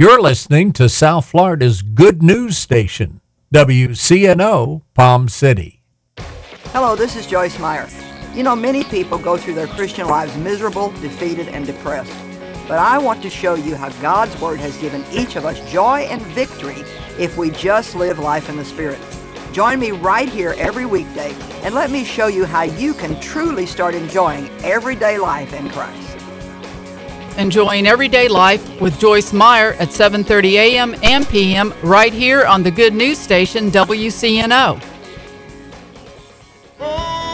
You're listening to South Florida's good news station, WCNO Palm City. Hello, this is Joyce Meyer. You know, many people go through their Christian lives miserable, defeated, and depressed. But I want to show you how God's Word has given each of us joy and victory if we just live life in the Spirit. Join me right here every weekday and let me show you how you can truly start enjoying everyday life in Christ. Enjoying everyday life with Joyce Meyer at 7:30 a.m. and p.m. right here on the Good News Station WCNO.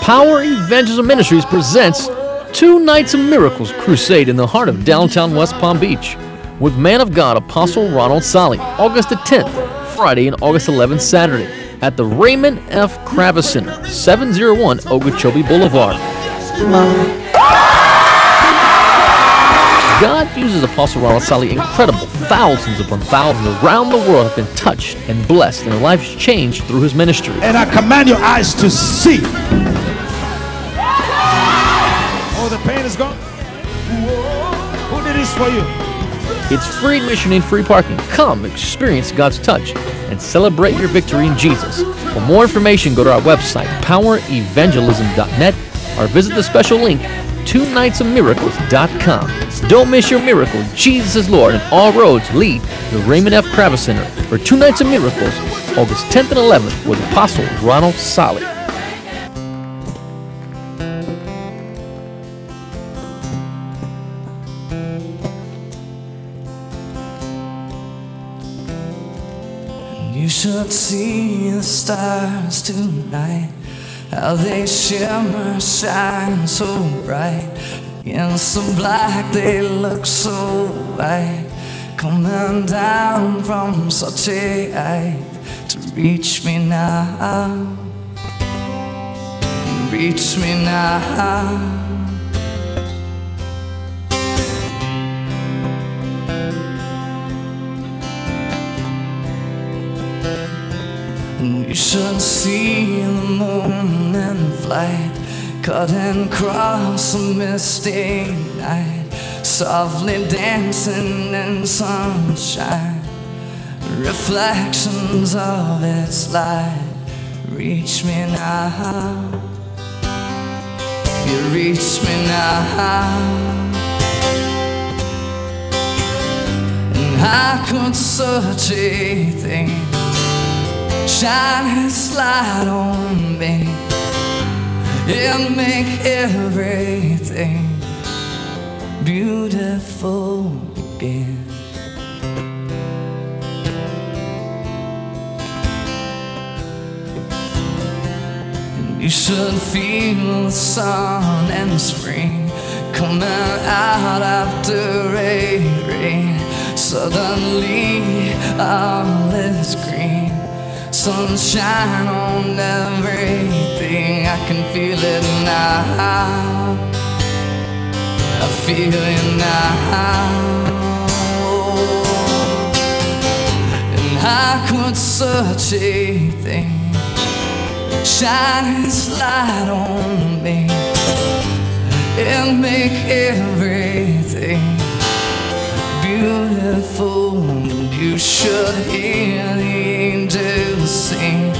Power Evangelism Ministries presents Two Nights of Miracles Crusade in the heart of downtown West Palm Beach with man of God Apostle Ronald Solly, August the 10th, Friday, and August 11th, Saturday at the Raymond F. Kravis Center, 701 Okeechobee Boulevard. God uses Apostle Ronald Solly incredible. Thousands upon thousands around the world have been touched and blessed and their lives changed through his ministry. And I command your eyes to see. Oh, the pain is gone. Who did this for you? It's free admission and free parking. Come experience God's touch and celebrate your victory in Jesus. For more information, go to our website, powerevangelism.net, or visit the special link, twonightsofmiracles.com. Don't miss your miracle. Jesus is Lord, and all roads lead to the Raymond F. Kravis Center for Two Nights of Miracles, August 10th and 11th with Apostle Ronald Solly. You should see the stars tonight, how they shimmer, shine so bright. Against the black, they look so white. Coming down from such a height to reach me now, reach me now. You should see the moon in flight, cutting across a misty night, softly dancing in sunshine. Reflections of its light reach me now. You reach me now. And how could a thing shine its light on me and make everything beautiful again. You should feel the sun and spring coming out after a rain. Suddenly, all is sunshine on everything. I can feel it now. I feel it now. And how could a thing shine its light on me and make everything beautiful? You should hear the angels sing,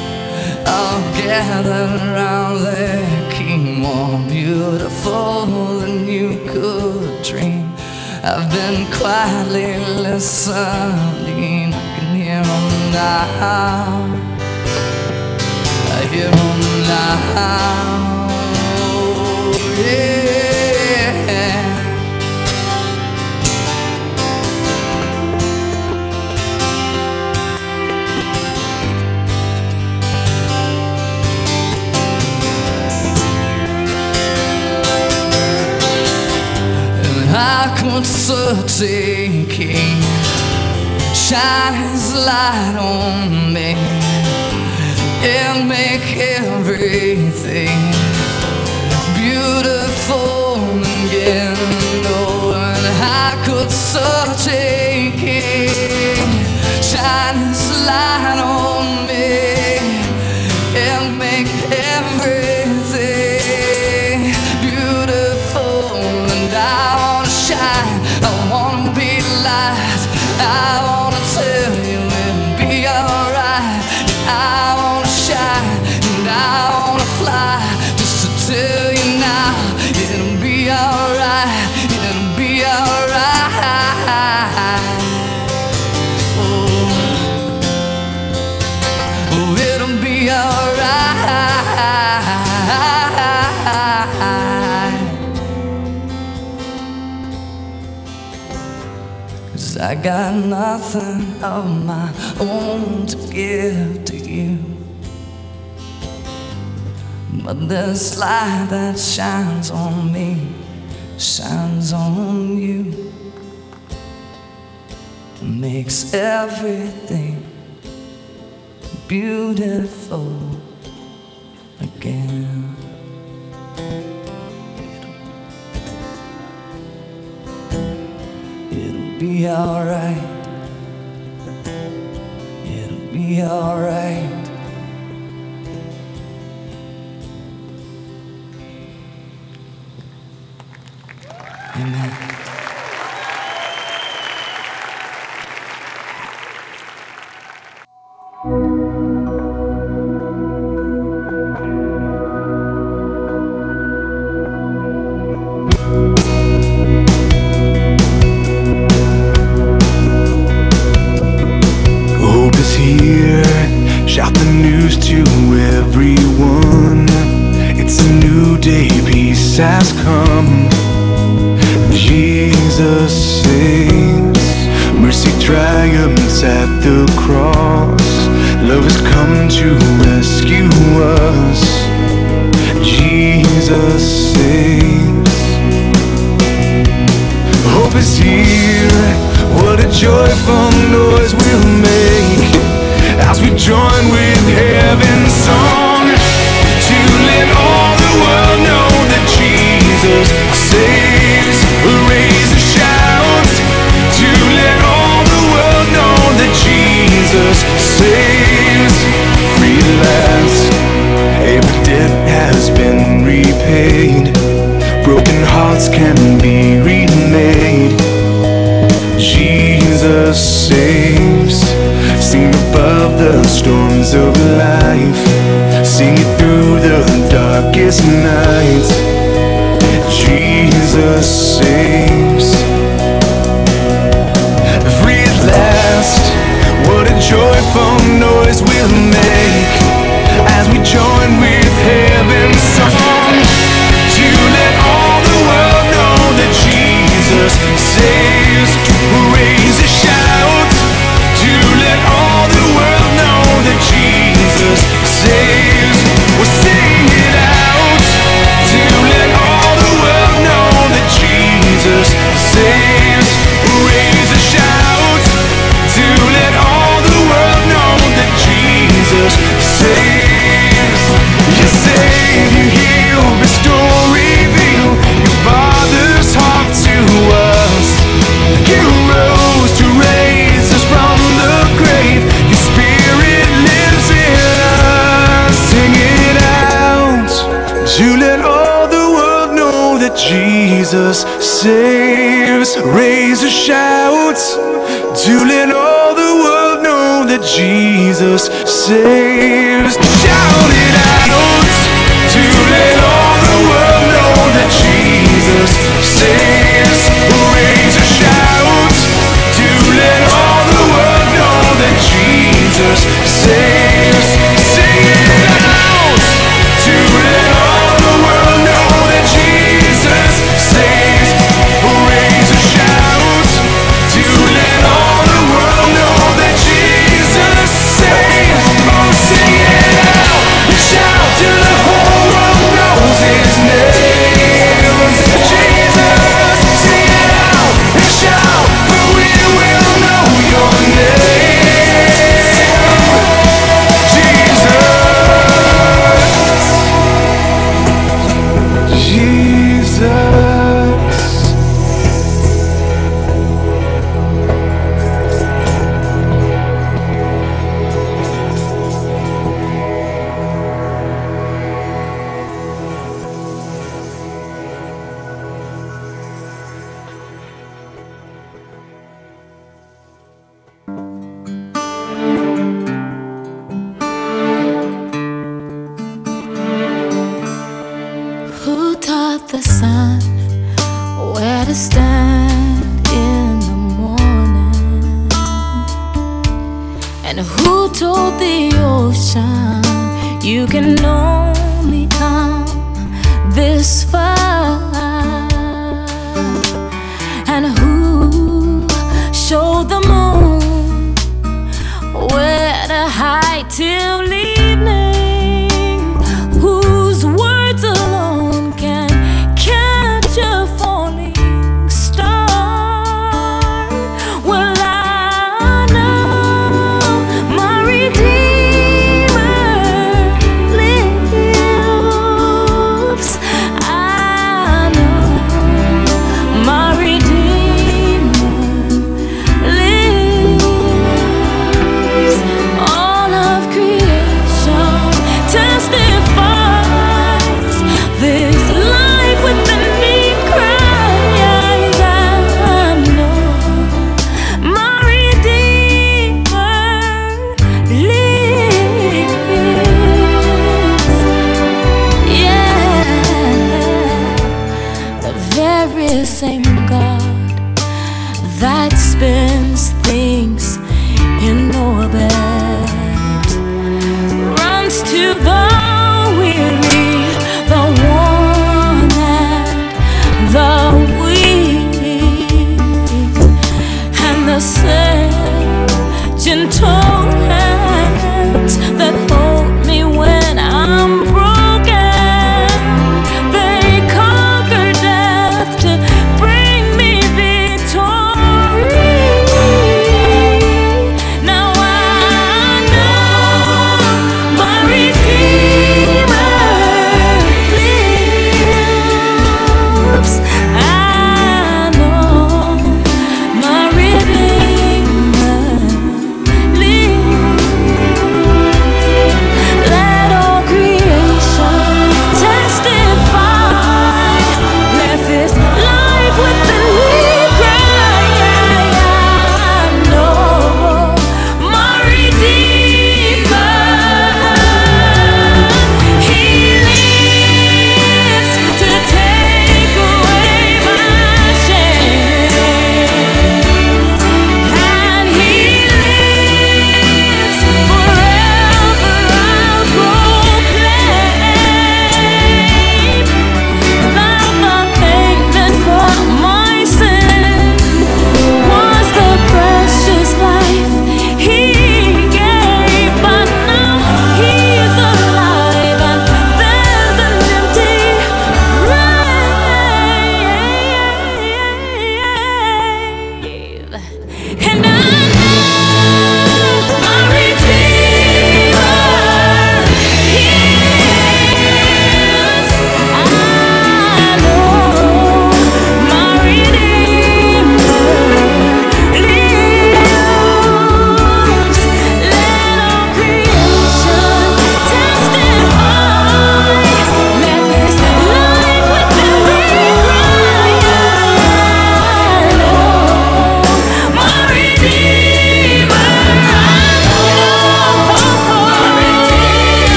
all gathered around their king, more beautiful than you could dream. I've been quietly listening, I can hear them now. I hear them now. Yeah. How could king shine his light on me and make everything beautiful again? Oh, and how could such a king shine his light on me got nothing of my own to give to you. But this light that shines on me shines on you, makes everything beautiful again. be alright. It'll be alright. Amen. has come. Jesus saves. Mercy triumphs at the cross. Love has come to rescue us. Jesus saves. Hope is here. What a joyful noise we'll make as we join with heaven's song. debt has been repaid. Broken hearts can be remade. Jesus saves. Sing above the storms of life. Sing it through the darkest nights. Jesus saves. Free at last What a joyful noise we'll make see told the ocean. You can only come this far.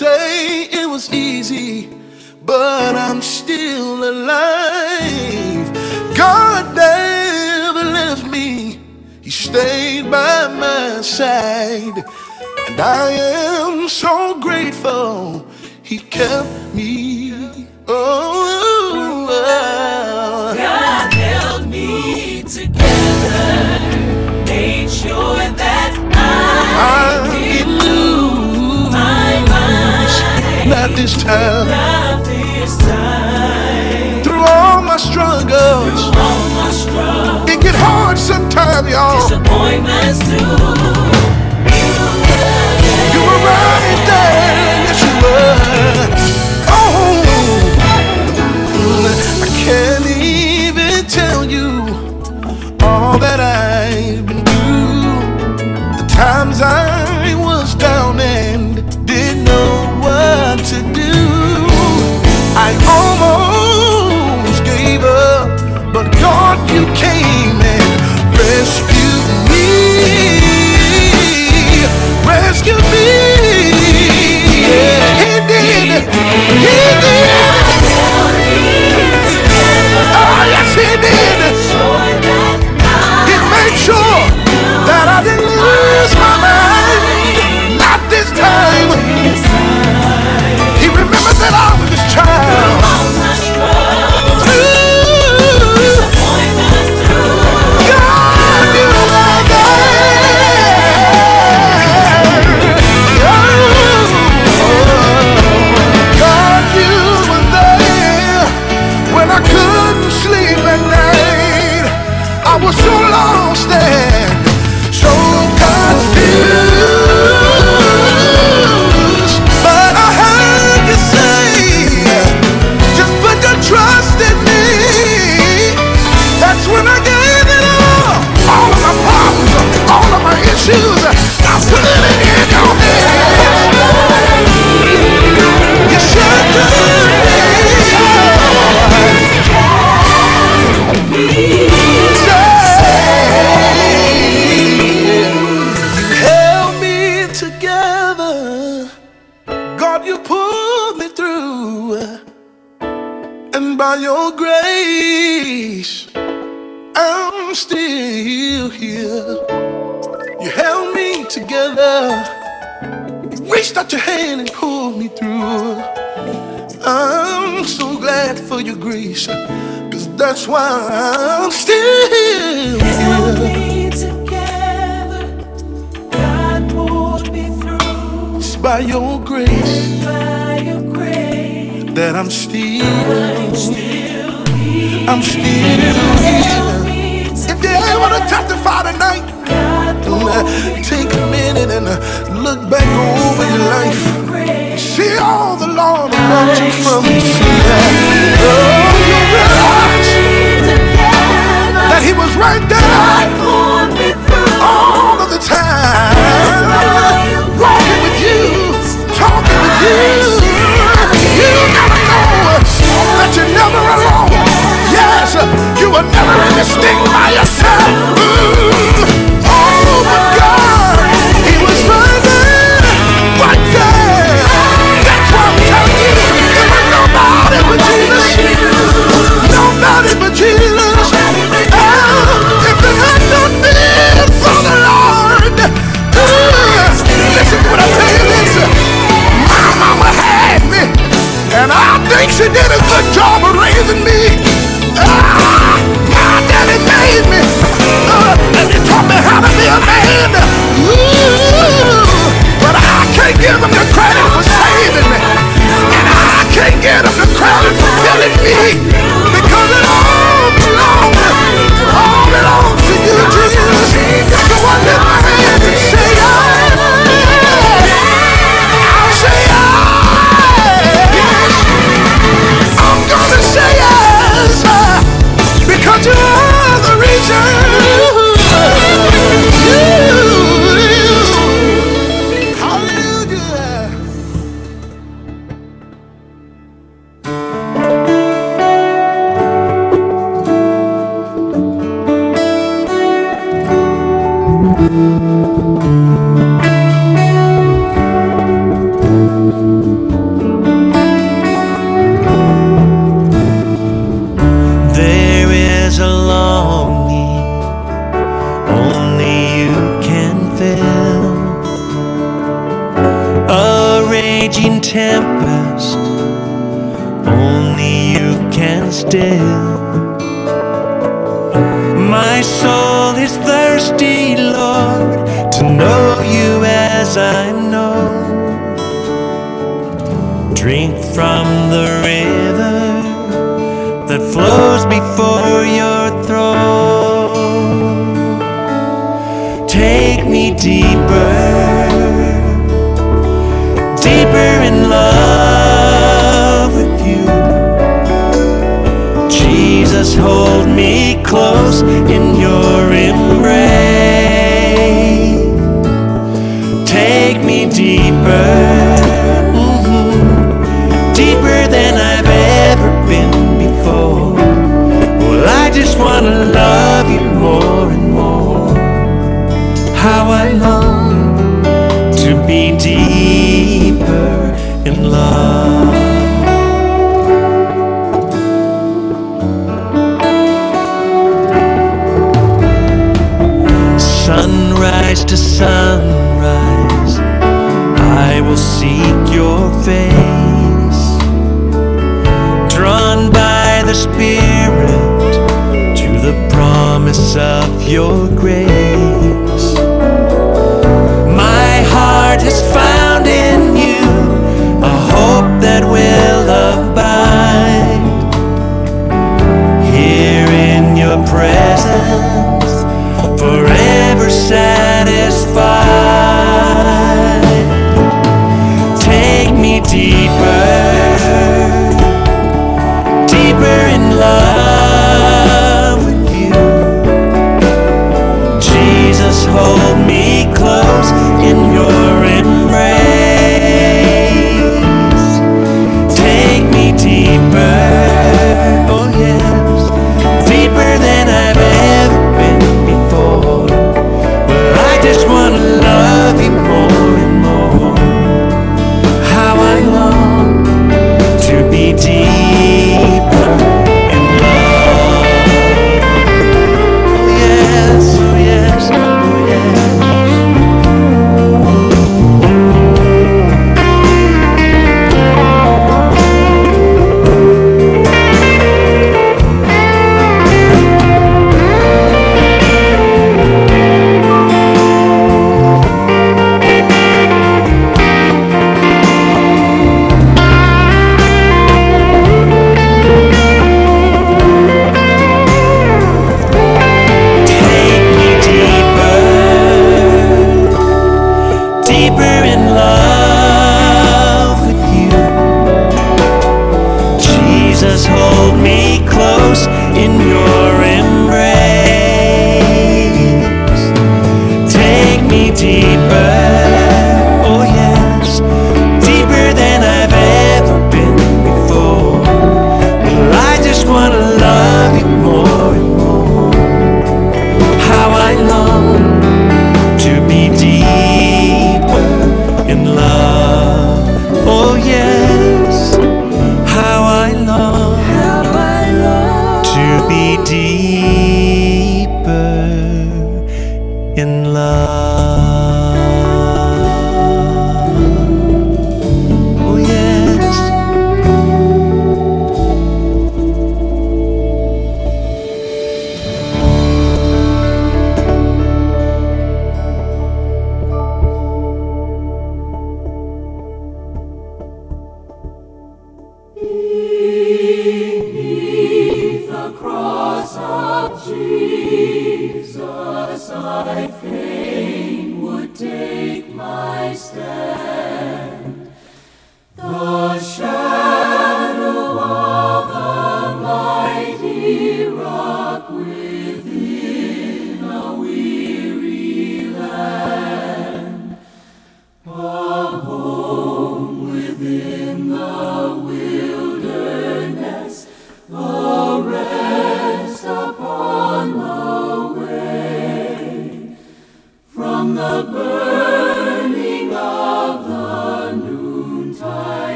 say it was easy, but I'm still alive. God never left me, He stayed by my side. And I am so grateful He kept me. Oh, oh. oh. God held me together, made sure that. this time. Not this time. Through all my struggles. All my struggles. It get hard sometimes, y'all. Disappointments too. You were right there. And by your grace, I'm still here. You held me together, reached out your hand and pulled me through. I'm so glad for your grace, cause that's why I'm still here. It's by your grace that I'm still, I'm still here. If you're able to testify tonight, take a minute and look back over your life. See all the Lord brought you from. See that. Oh, you that He was right there all of the time, My soul is thirsty, Lord, to know you as I know. Drink from the river that flows before your throne. Take me deeper, Jesus, hold me close in your embrace. Take me deeper, mhm, deeper than I've ever been before. Well, I just want to love you more and more. How I long to be deeper in love.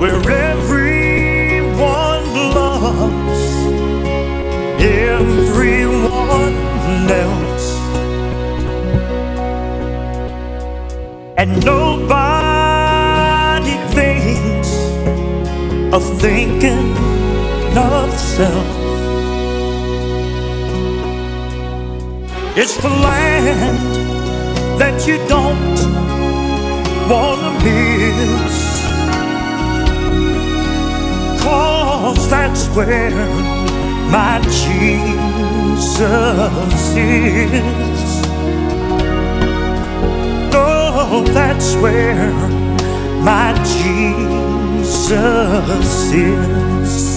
Where everyone loves everyone else. and nobody thinks of thinking of self. It's the land that you don't wanna miss. Cause that's where my Jesus is. Oh, that's where my Jesus is.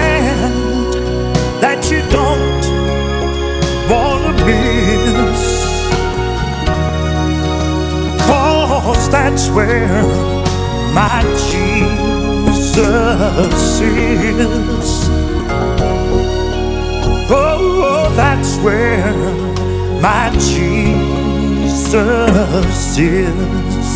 land that you don't wanna miss. Cause that's where my Jesus is. Oh, that's where my Jesus is.